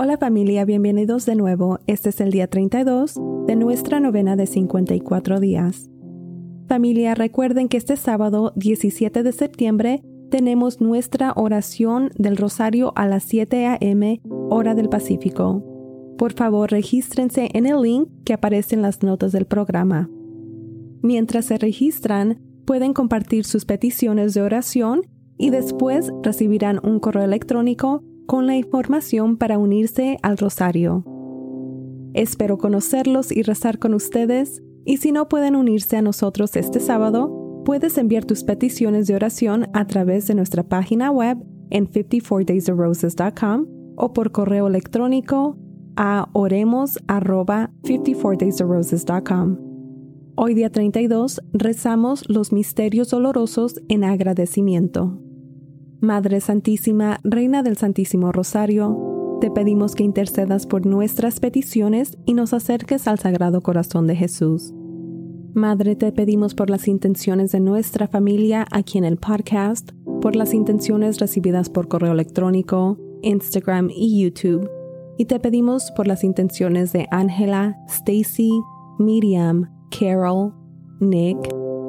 Hola familia, bienvenidos de nuevo. Este es el día 32 de nuestra novena de 54 días. Familia, recuerden que este sábado 17 de septiembre tenemos nuestra oración del rosario a las 7 a.m. hora del Pacífico. Por favor, regístrense en el link que aparece en las notas del programa. Mientras se registran, pueden compartir sus peticiones de oración y después recibirán un correo electrónico con la información para unirse al rosario. Espero conocerlos y rezar con ustedes, y si no pueden unirse a nosotros este sábado, puedes enviar tus peticiones de oración a través de nuestra página web en 54daysofroses.com o por correo electrónico a oremos 54daysofroses.com. Hoy día 32 rezamos los misterios dolorosos en agradecimiento. Madre Santísima, Reina del Santísimo Rosario, te pedimos que intercedas por nuestras peticiones y nos acerques al Sagrado Corazón de Jesús. Madre, te pedimos por las intenciones de nuestra familia aquí en el podcast, por las intenciones recibidas por correo electrónico, Instagram y YouTube, y te pedimos por las intenciones de Ángela, Stacy, Miriam, Carol, Nick,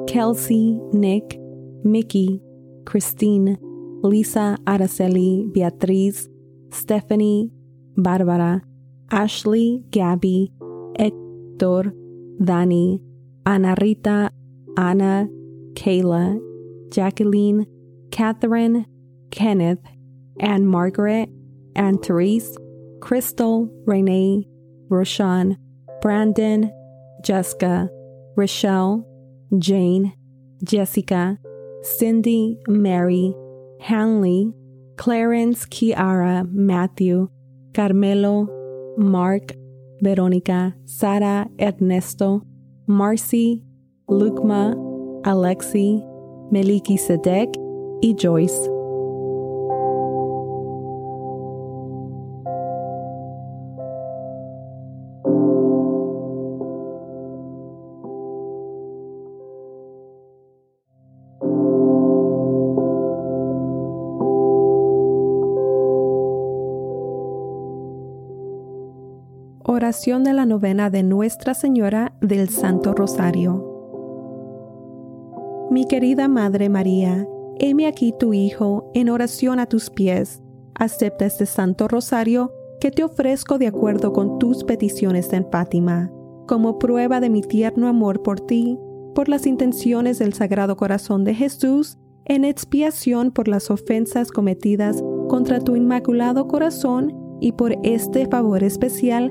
Kelsey, Nick, Mickey, Christine, Lisa, Araceli, Beatriz, Stephanie, Bárbara, Ashley, Gabby, Héctor, Dani, Ana Rita, Ana, Kayla, Jacqueline, Catherine, Kenneth, Anne Margaret, Anne Therese, Crystal, Renee, Roshan, Brandon, Jessica, Rochelle, Jane, Jessica, Cindy, Mary, Hanley, Clarence, Kiara, Matthew, Carmelo, Mark, Verónica, Sara, Ernesto, Marcy, Lukma, Alexi, Meliki Sedek y Joyce. Oración de la novena de Nuestra Señora del Santo Rosario. Mi querida Madre María, heme aquí tu Hijo en oración a tus pies. Acepta este Santo Rosario que te ofrezco de acuerdo con tus peticiones en Fátima, como prueba de mi tierno amor por ti, por las intenciones del Sagrado Corazón de Jesús, en expiación por las ofensas cometidas contra tu Inmaculado Corazón y por este favor especial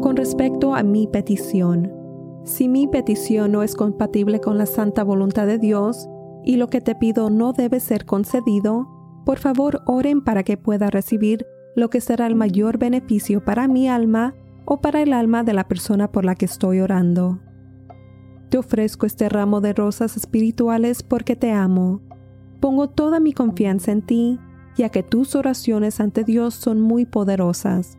con respecto a mi petición. Si mi petición no es compatible con la santa voluntad de Dios y lo que te pido no debe ser concedido, por favor oren para que pueda recibir lo que será el mayor beneficio para mi alma o para el alma de la persona por la que estoy orando. Te ofrezco este ramo de rosas espirituales porque te amo. Pongo toda mi confianza en ti ya que tus oraciones ante Dios son muy poderosas.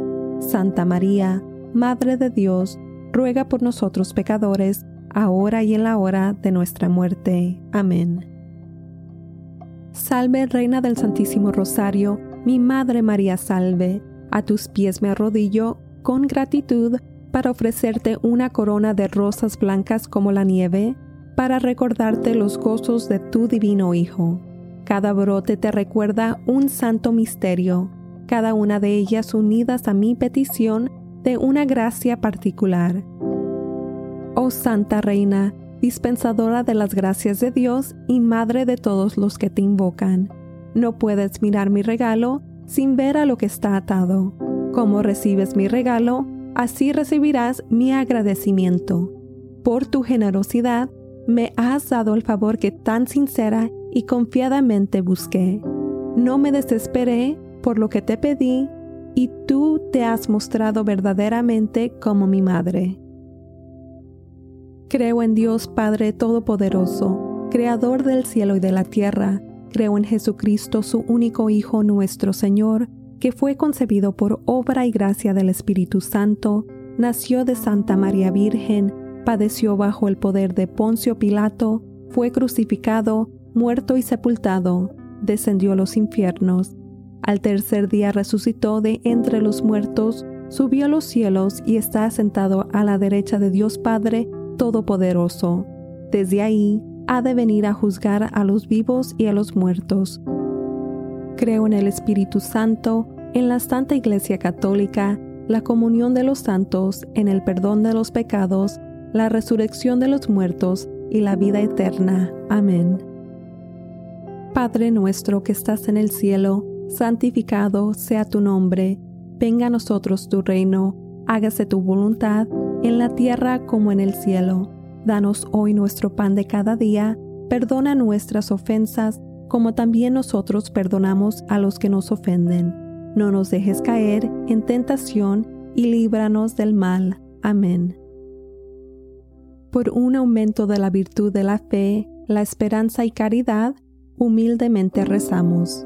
Santa María, Madre de Dios, ruega por nosotros pecadores, ahora y en la hora de nuestra muerte. Amén. Salve, Reina del Santísimo Rosario, mi Madre María salve, a tus pies me arrodillo con gratitud para ofrecerte una corona de rosas blancas como la nieve, para recordarte los gozos de tu divino Hijo. Cada brote te recuerda un santo misterio, cada una de ellas unidas a mi petición de una gracia particular. Oh Santa Reina, dispensadora de las gracias de Dios y Madre de todos los que te invocan, no puedes mirar mi regalo sin ver a lo que está atado. Como recibes mi regalo, así recibirás mi agradecimiento. Por tu generosidad, me has dado el favor que tan sincera y confiadamente busqué. No me desesperé por lo que te pedí y tú te has mostrado verdaderamente como mi madre. Creo en Dios Padre Todopoderoso, Creador del cielo y de la tierra. Creo en Jesucristo, su único Hijo nuestro Señor, que fue concebido por obra y gracia del Espíritu Santo, nació de Santa María Virgen, padeció bajo el poder de Poncio Pilato, fue crucificado, muerto y sepultado, descendió a los infiernos. Al tercer día resucitó de entre los muertos, subió a los cielos y está sentado a la derecha de Dios Padre Todopoderoso. Desde ahí ha de venir a juzgar a los vivos y a los muertos. Creo en el Espíritu Santo, en la Santa Iglesia Católica, la comunión de los santos, en el perdón de los pecados, la resurrección de los muertos y la vida eterna. Amén. Padre nuestro que estás en el cielo, santificado sea tu nombre, venga a nosotros tu reino, hágase tu voluntad en la tierra como en el cielo. Danos hoy nuestro pan de cada día, perdona nuestras ofensas como también nosotros perdonamos a los que nos ofenden. No nos dejes caer en tentación y líbranos del mal. Amén por un aumento de la virtud de la fe, la esperanza y caridad, humildemente rezamos.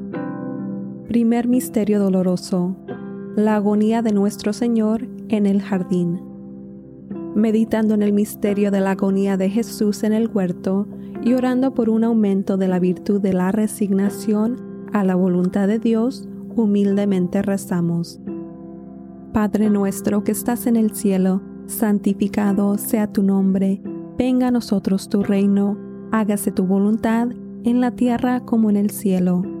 Primer Misterio Doloroso. La agonía de nuestro Señor en el jardín. Meditando en el misterio de la agonía de Jesús en el huerto y orando por un aumento de la virtud de la resignación a la voluntad de Dios, humildemente rezamos. Padre nuestro que estás en el cielo, santificado sea tu nombre Venga a nosotros tu reino, hágase tu voluntad en la tierra como en el cielo.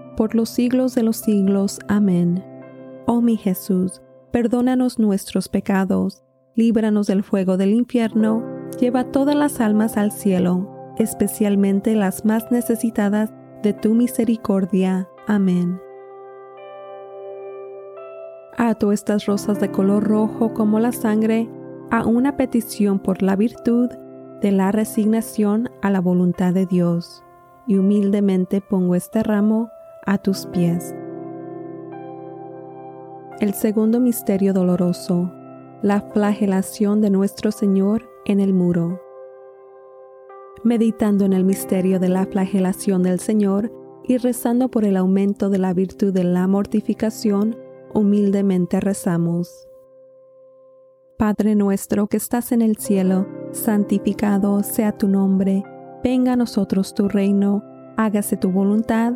por los siglos de los siglos. Amén. Oh mi Jesús, perdónanos nuestros pecados, líbranos del fuego del infierno, lleva todas las almas al cielo, especialmente las más necesitadas de tu misericordia. Amén. Ato estas rosas de color rojo como la sangre a una petición por la virtud de la resignación a la voluntad de Dios, y humildemente pongo este ramo a tus pies. El segundo misterio doloroso, la flagelación de nuestro Señor en el muro. Meditando en el misterio de la flagelación del Señor y rezando por el aumento de la virtud de la mortificación, humildemente rezamos. Padre nuestro que estás en el cielo, santificado sea tu nombre, venga a nosotros tu reino, hágase tu voluntad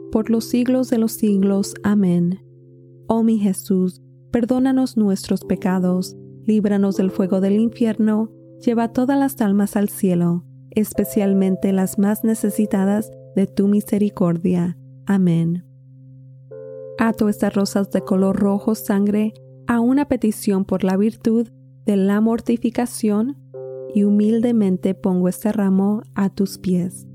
por los siglos de los siglos. Amén. Oh mi Jesús, perdónanos nuestros pecados, líbranos del fuego del infierno, lleva todas las almas al cielo, especialmente las más necesitadas de tu misericordia. Amén. Ato estas rosas de color rojo sangre a una petición por la virtud de la mortificación y humildemente pongo este ramo a tus pies.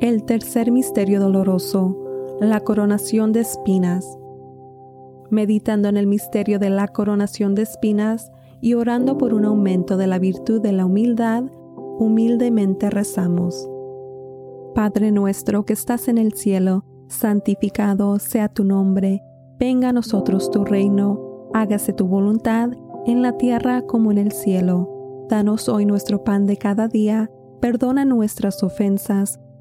El tercer misterio doloroso, la coronación de espinas. Meditando en el misterio de la coronación de espinas y orando por un aumento de la virtud de la humildad, humildemente rezamos. Padre nuestro que estás en el cielo, santificado sea tu nombre, venga a nosotros tu reino, hágase tu voluntad en la tierra como en el cielo. Danos hoy nuestro pan de cada día, perdona nuestras ofensas,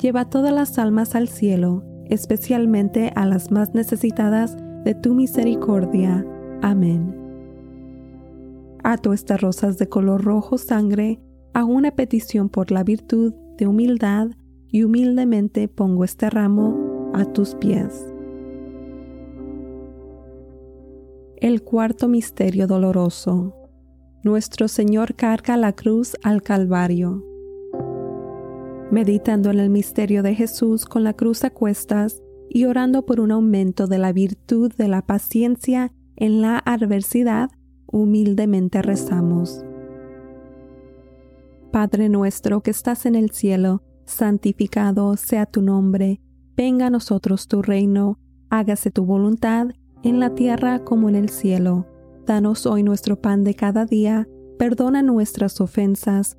lleva todas las almas al cielo, especialmente a las más necesitadas de tu misericordia. Amén. Ato estas rosas de color rojo sangre a una petición por la virtud de humildad y humildemente pongo este ramo a tus pies. El cuarto misterio doloroso nuestro Señor carga la cruz al Calvario. Meditando en el misterio de Jesús con la cruz a cuestas y orando por un aumento de la virtud de la paciencia en la adversidad, humildemente rezamos. Padre nuestro que estás en el cielo, santificado sea tu nombre, venga a nosotros tu reino, hágase tu voluntad en la tierra como en el cielo. Danos hoy nuestro pan de cada día, perdona nuestras ofensas,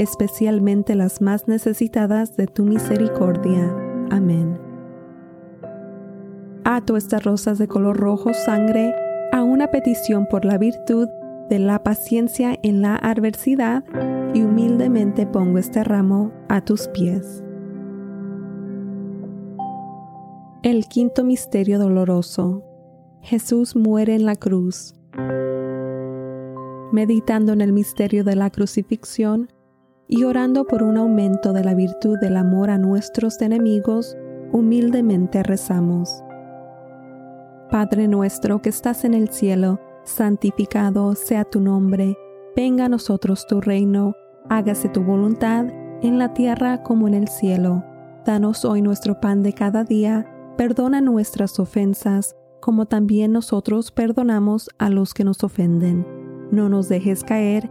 especialmente las más necesitadas de tu misericordia. Amén ato estas rosas de color rojo sangre a una petición por la virtud de la paciencia en la adversidad y humildemente pongo este ramo a tus pies. El quinto misterio doloroso. Jesús muere en la cruz. Meditando en el misterio de la crucifixión y orando por un aumento de la virtud del amor a nuestros enemigos, humildemente rezamos. Padre nuestro que estás en el cielo, santificado sea tu nombre, venga a nosotros tu reino, hágase tu voluntad en la tierra como en el cielo. Danos hoy nuestro pan de cada día, perdona nuestras ofensas, como también nosotros perdonamos a los que nos ofenden. No nos dejes caer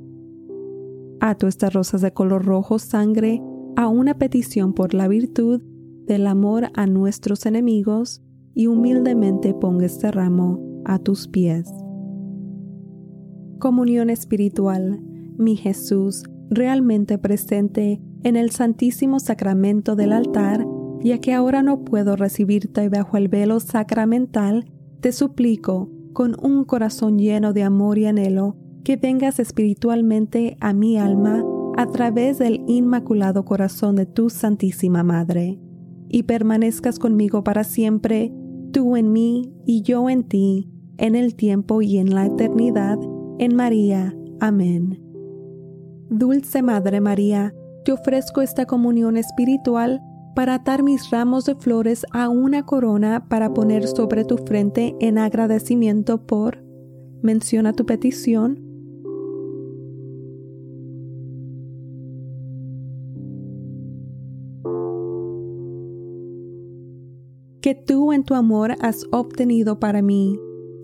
Ato estas rosas de color rojo sangre a una petición por la virtud del amor a nuestros enemigos y humildemente ponga este ramo a tus pies. Comunión espiritual, mi Jesús, realmente presente en el Santísimo Sacramento del altar, ya que ahora no puedo recibirte bajo el velo sacramental, te suplico, con un corazón lleno de amor y anhelo, que vengas espiritualmente a mi alma a través del inmaculado corazón de tu Santísima Madre, y permanezcas conmigo para siempre, tú en mí y yo en ti, en el tiempo y en la eternidad, en María. Amén. Dulce Madre María, te ofrezco esta comunión espiritual para atar mis ramos de flores a una corona para poner sobre tu frente en agradecimiento por... Menciona tu petición. Que tú en tu amor has obtenido para mí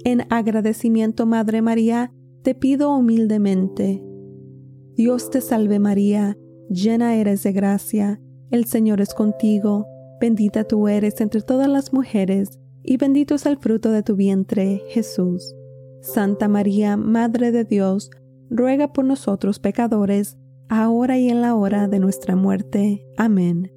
en agradecimiento, Madre María, te pido humildemente. Dios te salve María, llena eres de gracia, el Señor es contigo, bendita tú eres entre todas las mujeres, y bendito es el fruto de tu vientre, Jesús. Santa María, Madre de Dios, ruega por nosotros pecadores, ahora y en la hora de nuestra muerte. Amén.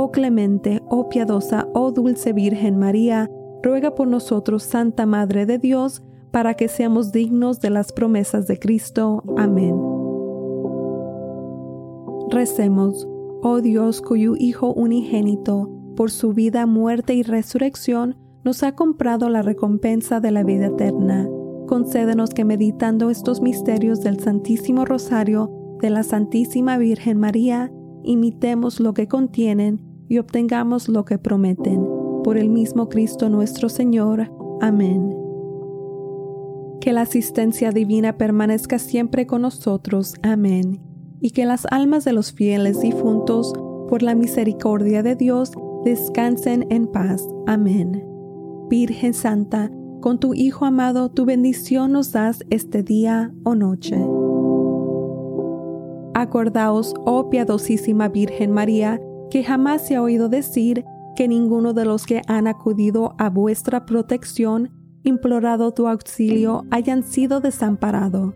oh clemente, oh piadosa, oh dulce Virgen María, ruega por nosotros, Santa Madre de Dios, para que seamos dignos de las promesas de Cristo. Amén. Recemos, oh Dios cuyo Hijo unigénito, por su vida, muerte y resurrección, nos ha comprado la recompensa de la vida eterna. Concédenos que meditando estos misterios del Santísimo Rosario de la Santísima Virgen María, imitemos lo que contienen y obtengamos lo que prometen. Por el mismo Cristo nuestro Señor. Amén. Que la asistencia divina permanezca siempre con nosotros. Amén. Y que las almas de los fieles difuntos, por la misericordia de Dios, descansen en paz. Amén. Virgen Santa, con tu Hijo amado, tu bendición nos das este día o noche. Acordaos, oh piadosísima Virgen María, que jamás se ha oído decir que ninguno de los que han acudido a vuestra protección, implorado tu auxilio, hayan sido desamparado.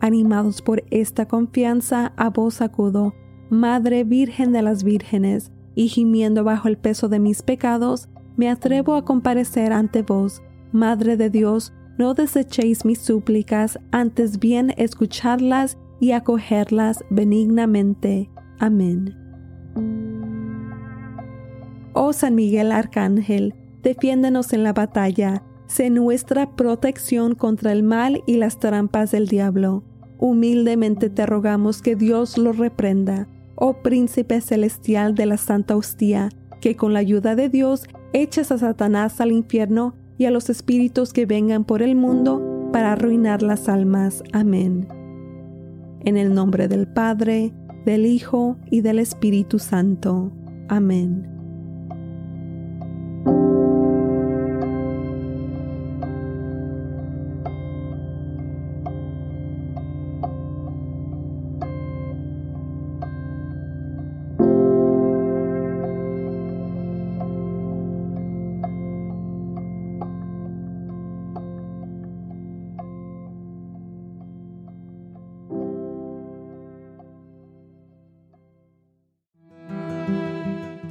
Animados por esta confianza, a vos acudo, Madre Virgen de las Vírgenes, y gimiendo bajo el peso de mis pecados, me atrevo a comparecer ante vos, Madre de Dios, no desechéis mis súplicas, antes bien escucharlas y acogerlas benignamente. Amén. Oh San Miguel Arcángel, defiéndenos en la batalla, sé nuestra protección contra el mal y las trampas del diablo. Humildemente te rogamos que Dios lo reprenda, oh príncipe celestial de la Santa Hostia, que con la ayuda de Dios eches a Satanás al infierno y a los espíritus que vengan por el mundo para arruinar las almas. Amén. En el nombre del Padre, del Hijo y del Espíritu Santo. Amén.